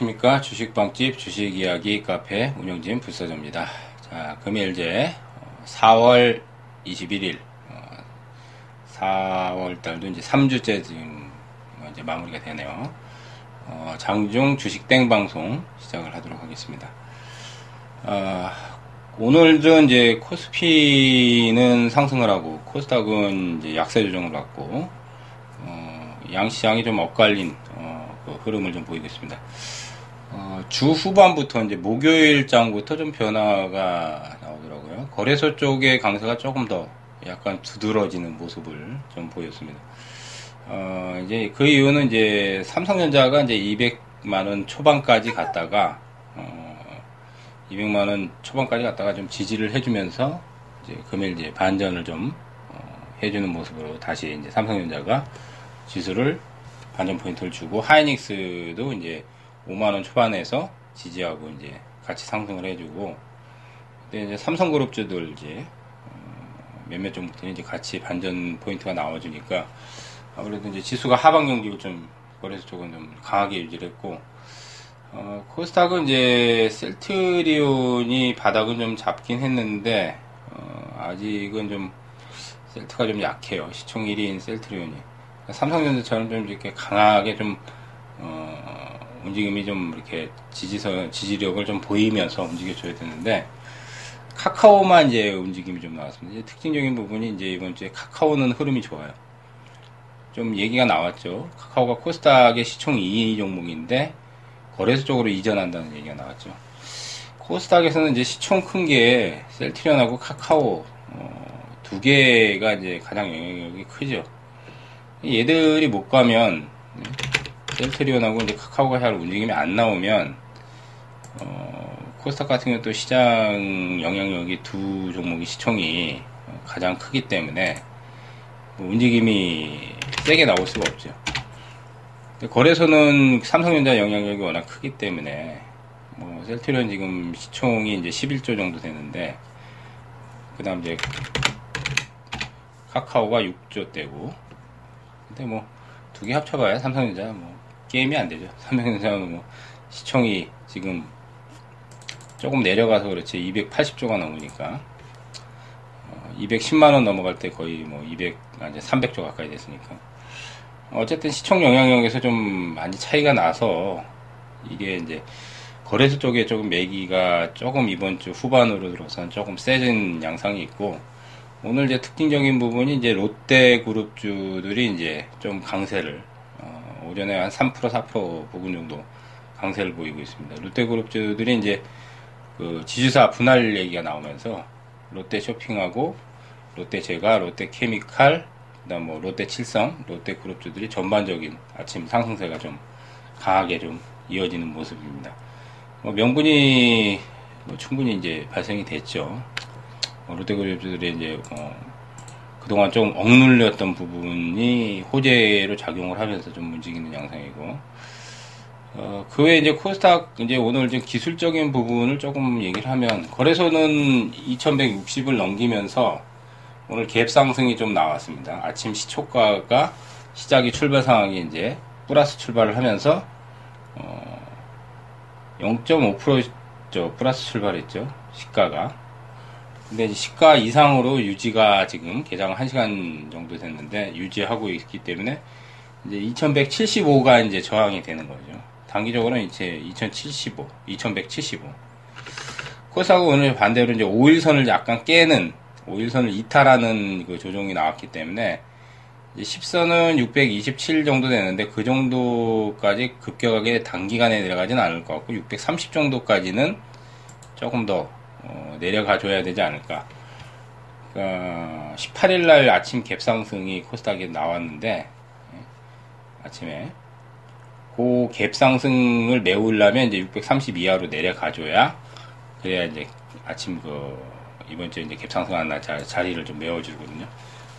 자, 안녕하십니까. 주식방집 주식이야기 카페 운영진 불사조입니다. 자, 금일 이제 4월 21일, 4월 달도 이제 3주째 지금 이제 마무리가 되네요. 어, 장중 주식 땡 방송 시작을 하도록 하겠습니다. 어, 오늘도 이제 코스피는 상승을 하고 코스닥은 이제 약세 조정을 받고 어, 양시장이 좀 엇갈린 어, 그 흐름을 좀 보이고 있습니다. 어, 주 후반부터 이제 목요일장부터 좀 변화가 나오더라고요. 거래소 쪽의 강세가 조금 더 약간 두드러지는 모습을 좀 보였습니다. 어, 이제 그 이유는 이제 삼성전자가 이제 200만 원 초반까지 갔다가 어, 200만 원 초반까지 갔다가 좀 지지를 해주면서 이제 금일 이제 반전을 좀 어, 해주는 모습으로 다시 이제 삼성전자가 지수를 반전 포인트를 주고 하이닉스도 이제 5만 원 초반에서 지지하고 이제 같이 상승을 해주고 근데 이제 삼성그룹주들 이제 어, 몇몇 종목들이 이제 같이 반전 포인트가 나와주니까 아무래도 이제 지수가 하방 경직을 좀 거래소 쪽은 좀 강하게 유지를 했고 어, 코스닥은 이제 셀트리온이 바닥은 좀 잡긴 했는데 어, 아직은 좀 셀트가 좀 약해요. 시총 1위인 셀트리온이 삼성전자처럼 좀 이렇게 강하게 좀 어, 움직임이 좀 이렇게 지지선 지지력을 좀 보이면서 움직여줘야 되는데 카카오만 이제 움직임이 좀 나왔습니다. 이제 특징적인 부분이 이제 이번 주에 카카오는 흐름이 좋아요. 좀 얘기가 나왔죠. 카카오가 코스닥의 시총 2위 종목인데 거래소 쪽으로 이전한다는 얘기가 나왔죠. 코스닥에서는 이제 시총 큰 게 셀트리온하고 카카오 어, 두 개가 이제 가장 영향력이 크죠. 얘들이 못 가면 셀트리온하고 이제 카카오가 잘 움직임이 안 나오면 어, 코스닥 같은 경우 또 시장 영향력이 두 종목이 시총이 가장 크기 때문에 뭐 움직임이 세게 나올 수가 없죠. 거래소는 삼성전자 영향력이 워낙 크기 때문에 뭐 셀트리온 지금 시총이 이제 11조 정도 되는데 그다음 이제 카카오가 6조 대고 근데 뭐 두 개 합쳐봐야 삼성전자 뭐 게임이 안 되죠. 삼성전자는 뭐 시총이 지금 조금 내려가서 그렇지 280조가 넘으니까 어, 210만 원 넘어갈 때 거의 뭐 200, 아, 이제 300조 가까이 됐으니까 어쨌든 시총 영향력에서 좀 많이 차이가 나서 이게 이제 거래소 쪽에 조금 매기가 조금 이번 주 후반으로 들어선 조금 세진 양상이 있고 오늘 이제 특징적인 부분이 이제 롯데 그룹주들이 이제 좀 강세를 어, 오전에 한 3% 4% 부분 정도 강세를 보이고 있습니다. 롯데 그룹주들이 이제 그 지주사 분할 얘기가 나오면서 롯데 쇼핑하고 롯데 제가, 롯데 케미칼, 그다음 뭐 롯데 칠성, 롯데 그룹주들이 전반적인 아침 상승세가 좀 강하게 좀 이어지는 모습입니다. 뭐 명분이 뭐 충분히 이제 발생이 됐죠. 어, 롯데그룹주들이 이제 어, 그동안 좀 억눌렸던 부분이 호재로 작용을 하면서 좀 움직이는 양상이고 어, 그 외에 이제 코스닥 이제 오늘 이제 기술적인 부분을 조금 얘기를 하면 거래소는 2160을 넘기면서 오늘 갭 상승이 좀 나왔습니다. 아침 시초가가 시작이 출발 상황이 이제 플러스 출발을 하면서 어, 0.5%죠 플러스 출발했죠 시가가 근데 시가 이상으로 유지가 지금 개장 1시간 정도 됐는데 유지하고 있기 때문에 이제 2175가 이제 저항이 되는 거죠. 단기적으로는 이제 2075, 2175. 코스닥은 오늘 반대로 이제 5일선을 약간 깨는 5일선을 이탈하는 그 조정이 나왔기 때문에 이제 10선은 627 정도 되는데 그 정도까지 급격하게 단기간에 내려가지는 않을 것 같고 630 정도까지는 조금 더 어, 내려가 줘야 되지 않을까. 그러니까 18일 날 아침 갭상승이 코스닥에 나왔는데 예, 아침에 그 갭상승을 메우려면 이제 630 이하로 내려가 줘야 그래야 이제 아침 그 이번 주에 이제 갭상승하는 날 자리를 좀 메워주거든요.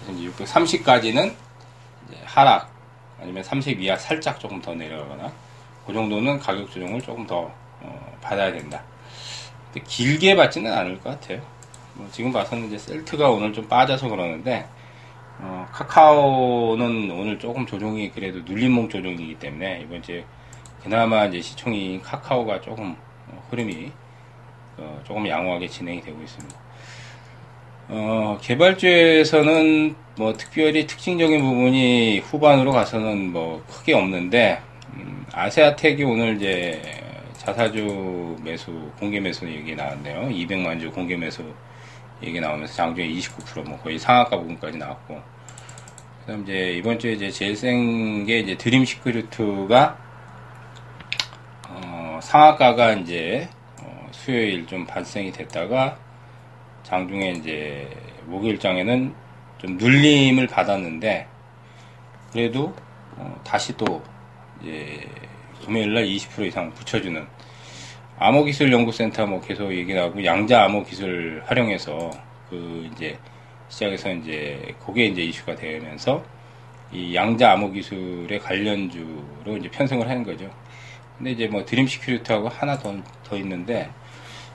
그래서 이제 630까지는 이제 하락 아니면 30 이하 살짝 조금 더 내려가거나 그 정도는 가격 조정을 조금 더 어, 받아야 된다. 길게 받지는 않을 것 같아요. 뭐 지금 봐서는 이제 셀트가 오늘 좀 빠져서 그러는데 어, 카카오는 오늘 조금 조정이 그래도 눌림목 조정이기 때문에 이번 주에 그나마 이제 시총인 카카오가 조금 어, 흐름이 어, 조금 양호하게 진행이 되고 있습니다. 어, 개발주에서는 뭐 특별히 특징적인 부분이 후반으로 가서는 뭐 크게 없는데 음, 아세아텍이 오늘 이제 자사주 매수 공개 매수 얘기 나왔네요. 200만 주 공개 매수 얘기 나오면서 장중에 29%뭐 거의 상한가 부분까지 나왔고 그 다음 이제 이번 주에 이제 제일 센 게 이제 드림 시크루트가 어, 상한가가 이제 어, 수요일 좀 발생이 됐다가 장중에 이제 목요일장에는 좀 눌림을 받았는데 그래도 어, 다시 또 이제 금요일날 20% 이상 붙여주는 암호기술연구센터 뭐 계속 얘기 나오고 양자 암호기술 활용해서 그 이제 시작해서 이제 그게 이제 이슈가 되면서 이 양자 암호기술의 관련주로 이제 편성을 하는 거죠. 근데 이제 뭐 드림 시큐리티하고 하나 더, 더 있는데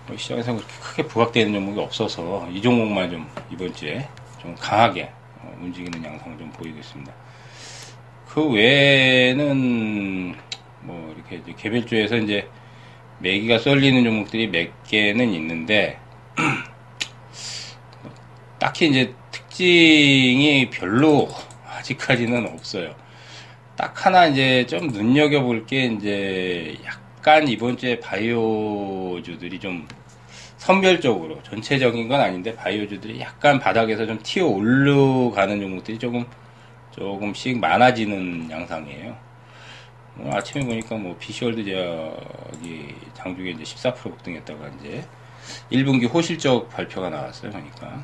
뭐 시장에서 그렇게 크게 부각되는 종목이 없어서 이 종목만 좀 이번 주에 좀 강하게 어, 움직이는 양상을 좀 보이고 있습니다. 그 외에는 뭐 이렇게 이제 개별주에서 이제 매기가 쏠리는 종목들이 몇 개는 있는데 딱히 이제 특징이 별로 아직까지는 없어요. 딱 하나 이제 좀 눈여겨볼 게 이제 약간 이번 주에 바이오주들이 좀 선별적으로 전체적인 건 아닌데 바이오주들이 약간 바닥에서 좀 튀어 올라가는 종목들이 조금 조금씩 많아지는 양상이에요. 뭐 아침에 보니까 뭐 비씨월드 제약이 장중에 이제 14% 급등했다가 이제 1분기 호실적 발표가 나왔어요. 그러니까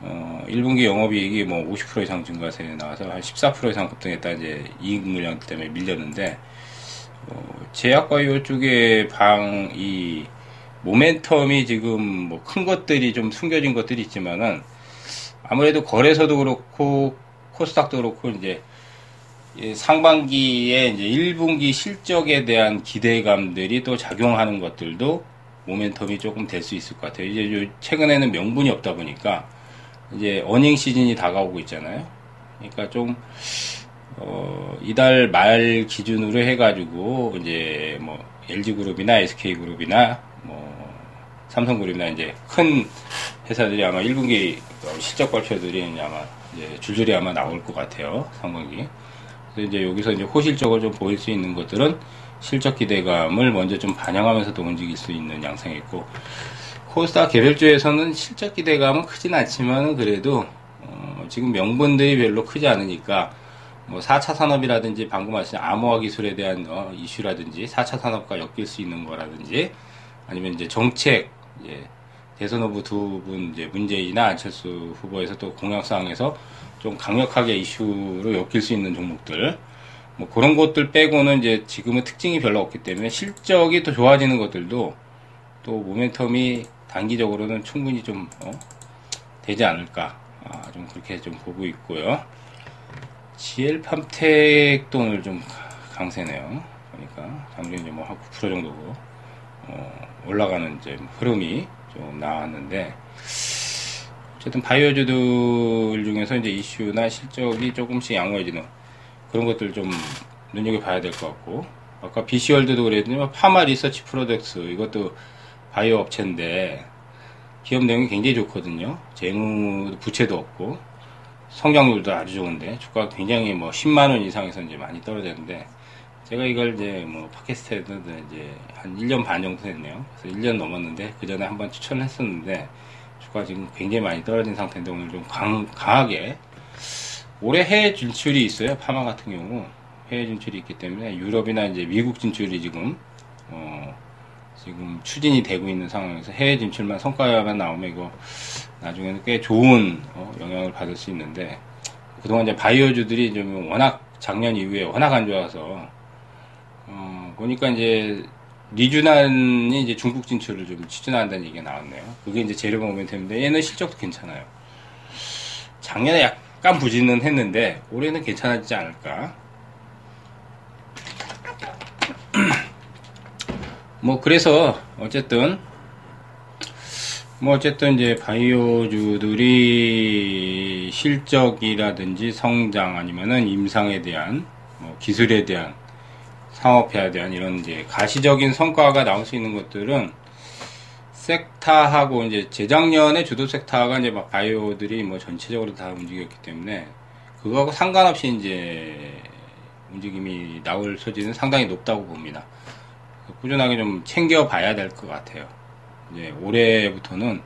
어 1분기 영업이익이 뭐 50% 이상 증가세 나와서 한 14% 이상 급등했다 이제 이익 물량 때문에 밀렸는데 어 제약바이오 쪽에 방 이 모멘텀이 지금 뭐 큰 것들이 좀 숨겨진 것들이 있지만은 아무래도 거래소도 그렇고 코스닥도 그렇고 이제 상반기에 이제 1분기 실적에 대한 기대감들이 또 작용하는 것들도 모멘텀이 조금 될 수 있을 것 같아요. 이제 최근에는 명분이 없다 보니까 이제 어닝 시즌이 다가오고 있잖아요. 그러니까 좀 어, 이달 말 기준으로 해가지고 이제 뭐 LG 그룹이나 SK 그룹이나 뭐 삼성 그룹이나 이제 큰 회사들이 아마 1분기 실적 발표들이 아마 이제 줄줄이 아마 나올 것 같아요. 상반기. 이제 여기서 이제 호실적으로 좀 보일 수 있는 것들은 실적 기대감을 먼저 좀 반영하면서도 움직일 수 있는 양상이 있고 코스닥 개별주에서는 실적 기대감은 크진 않지만 그래도 어 지금 명분들이 별로 크지 않으니까 뭐 4차 산업이라든지 방금 말씀 암호화 기술에 대한 어 이슈라든지 4차 산업과 엮일 수 있는 거라든지 아니면 이제 정책 이제 대선 후보 두 분 이제 문재인이나 안철수 후보에서 또 공약사항에서 좀 강력하게 이슈로 엮일 수 있는 종목들 뭐 그런 것들 빼고는 이제 지금은 특징이 별로 없기 때문에 실적이 또 좋아지는 것들도 또 모멘텀이 단기적으로는 충분히 좀 어, 되지 않을까 아, 좀 그렇게 좀 보고 있고요. GL 팜텍도 오늘 좀 강세네요. 그러니까 장중 이제 뭐 한 9% 정도고 어, 올라가는 이제 흐름이 좀 나왔는데 어쨌든 바이오주들 중에서 이제 이슈나 실적이 조금씩 양호해지는 그런 것들 좀 눈여겨봐야 될 것 같고 아까 BC월드도 그랬지만 파마 리서치 프로덕트 이것도 바이오 업체인데 기업 내용이 굉장히 좋거든요. 재무 부채도 없고 성장률도 아주 좋은데 주가가 굉장히 뭐 10만 원 이상에서 이제 많이 떨어졌는데 제가 이걸 이제 뭐 팟캐스트에도 이제 한 1년 반 정도 됐네요. 그래서 1년 넘었는데 그 전에 한번 추천을 했었는데 주가 지금 굉장히 많이 떨어진 상태인데 오늘 좀 강, 강하게 올해 해외 진출이 있어요. 파마 같은 경우 해외 진출이 있기 때문에 유럽이나 이제 미국 진출이 지금 어 지금 추진이 되고 있는 상황에서 해외 진출만 성과만 나오면 이거 나중에는 꽤 좋은 어 영향을 받을 수 있는데 그동안 이제 바이오주들이 좀 워낙 작년 이후에 워낙 안 좋아서 어 보니까 이제 리주난이 이제 중국 진출을 좀 추진한다는 얘기가 나왔네요. 그게 이제 재료 모멘텀인데 얘는 실적도 괜찮아요. 작년에 약간 부진은 했는데 올해는 괜찮아지지 않을까. 뭐 그래서 어쨌든 뭐 어쨌든 이제 바이오주들이 실적이라든지 성장 아니면은 임상에 대한 뭐 기술에 대한 상업화에 대한 이런 이제 가시적인 성과가 나올 수 있는 것들은 섹타하고 이제 재작년에 주도 섹타가 이제 막 바이오들이 뭐 전체적으로 다 움직였기 때문에 그거하고 상관없이 이제 움직임이 나올 소지는 상당히 높다고 봅니다. 꾸준하게 좀 챙겨봐야 될 것 같아요. 이제 올해부터는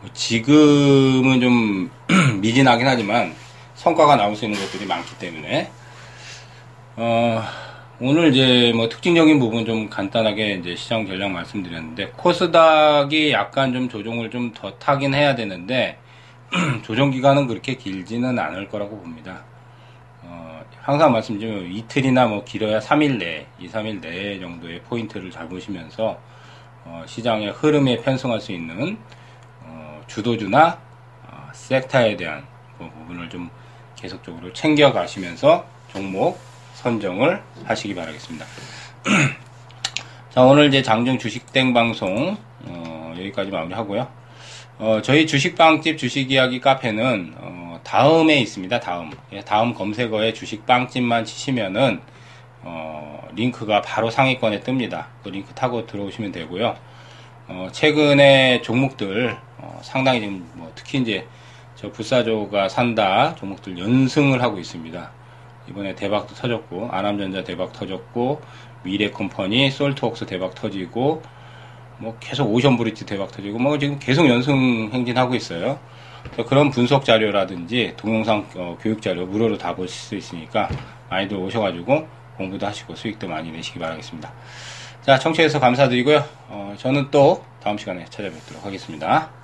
뭐 지금은 좀 미진하긴 하지만 성과가 나올 수 있는 것들이 많기 때문에 어, 오늘 이제 뭐 특징적인 부분 좀 간단하게 이제 시장 전략 말씀드렸는데 코스닥이 약간 좀 조정을 좀 더 타긴 해야 되는데 조정 기간은 그렇게 길지는 않을 거라고 봅니다. 어, 항상 말씀드리면 이틀이나 뭐 길어야 3일 내, 2, 3일 내 정도의 포인트를 잡으시면서 어, 시장의 흐름에 편승할 수 있는 어, 주도주나 어, 섹터에 대한 그 부분을 좀 계속적으로 챙겨 가시면서 종목 선정을 하시기 바라겠습니다. 자, 오늘 이제 장중 주식땡 방송, 어, 여기까지 마무리하고요. 어, 저희 주식빵집 주식이야기 카페는, 어, 다음에 있습니다. 다음. 예, 다음 검색어에 주식빵집만 치시면은, 어, 링크가 바로 상위권에 뜹니다. 그 링크 타고 들어오시면 되고요. 어, 최근에 종목들, 어, 상당히 지금, 뭐, 특히 이제, 저 부사조가 산다 종목들 연승을 하고 있습니다. 이번에 대박도 터졌고 아남전자 대박 터졌고 미래컴퍼니 솔트웍스 대박 터지고 뭐 계속 오션브리지 대박 터지고 뭐 지금 계속 연승 행진하고 있어요. 그런 분석 자료라든지 동영상 어, 교육 자료 무료로 다 보실 수 있으니까 많이들 오셔가지고 공부도 하시고 수익도 많이 내시기 바라겠습니다. 자 청취해서 감사드리고요. 어, 저는 또 다음 시간에 찾아뵙도록 하겠습니다.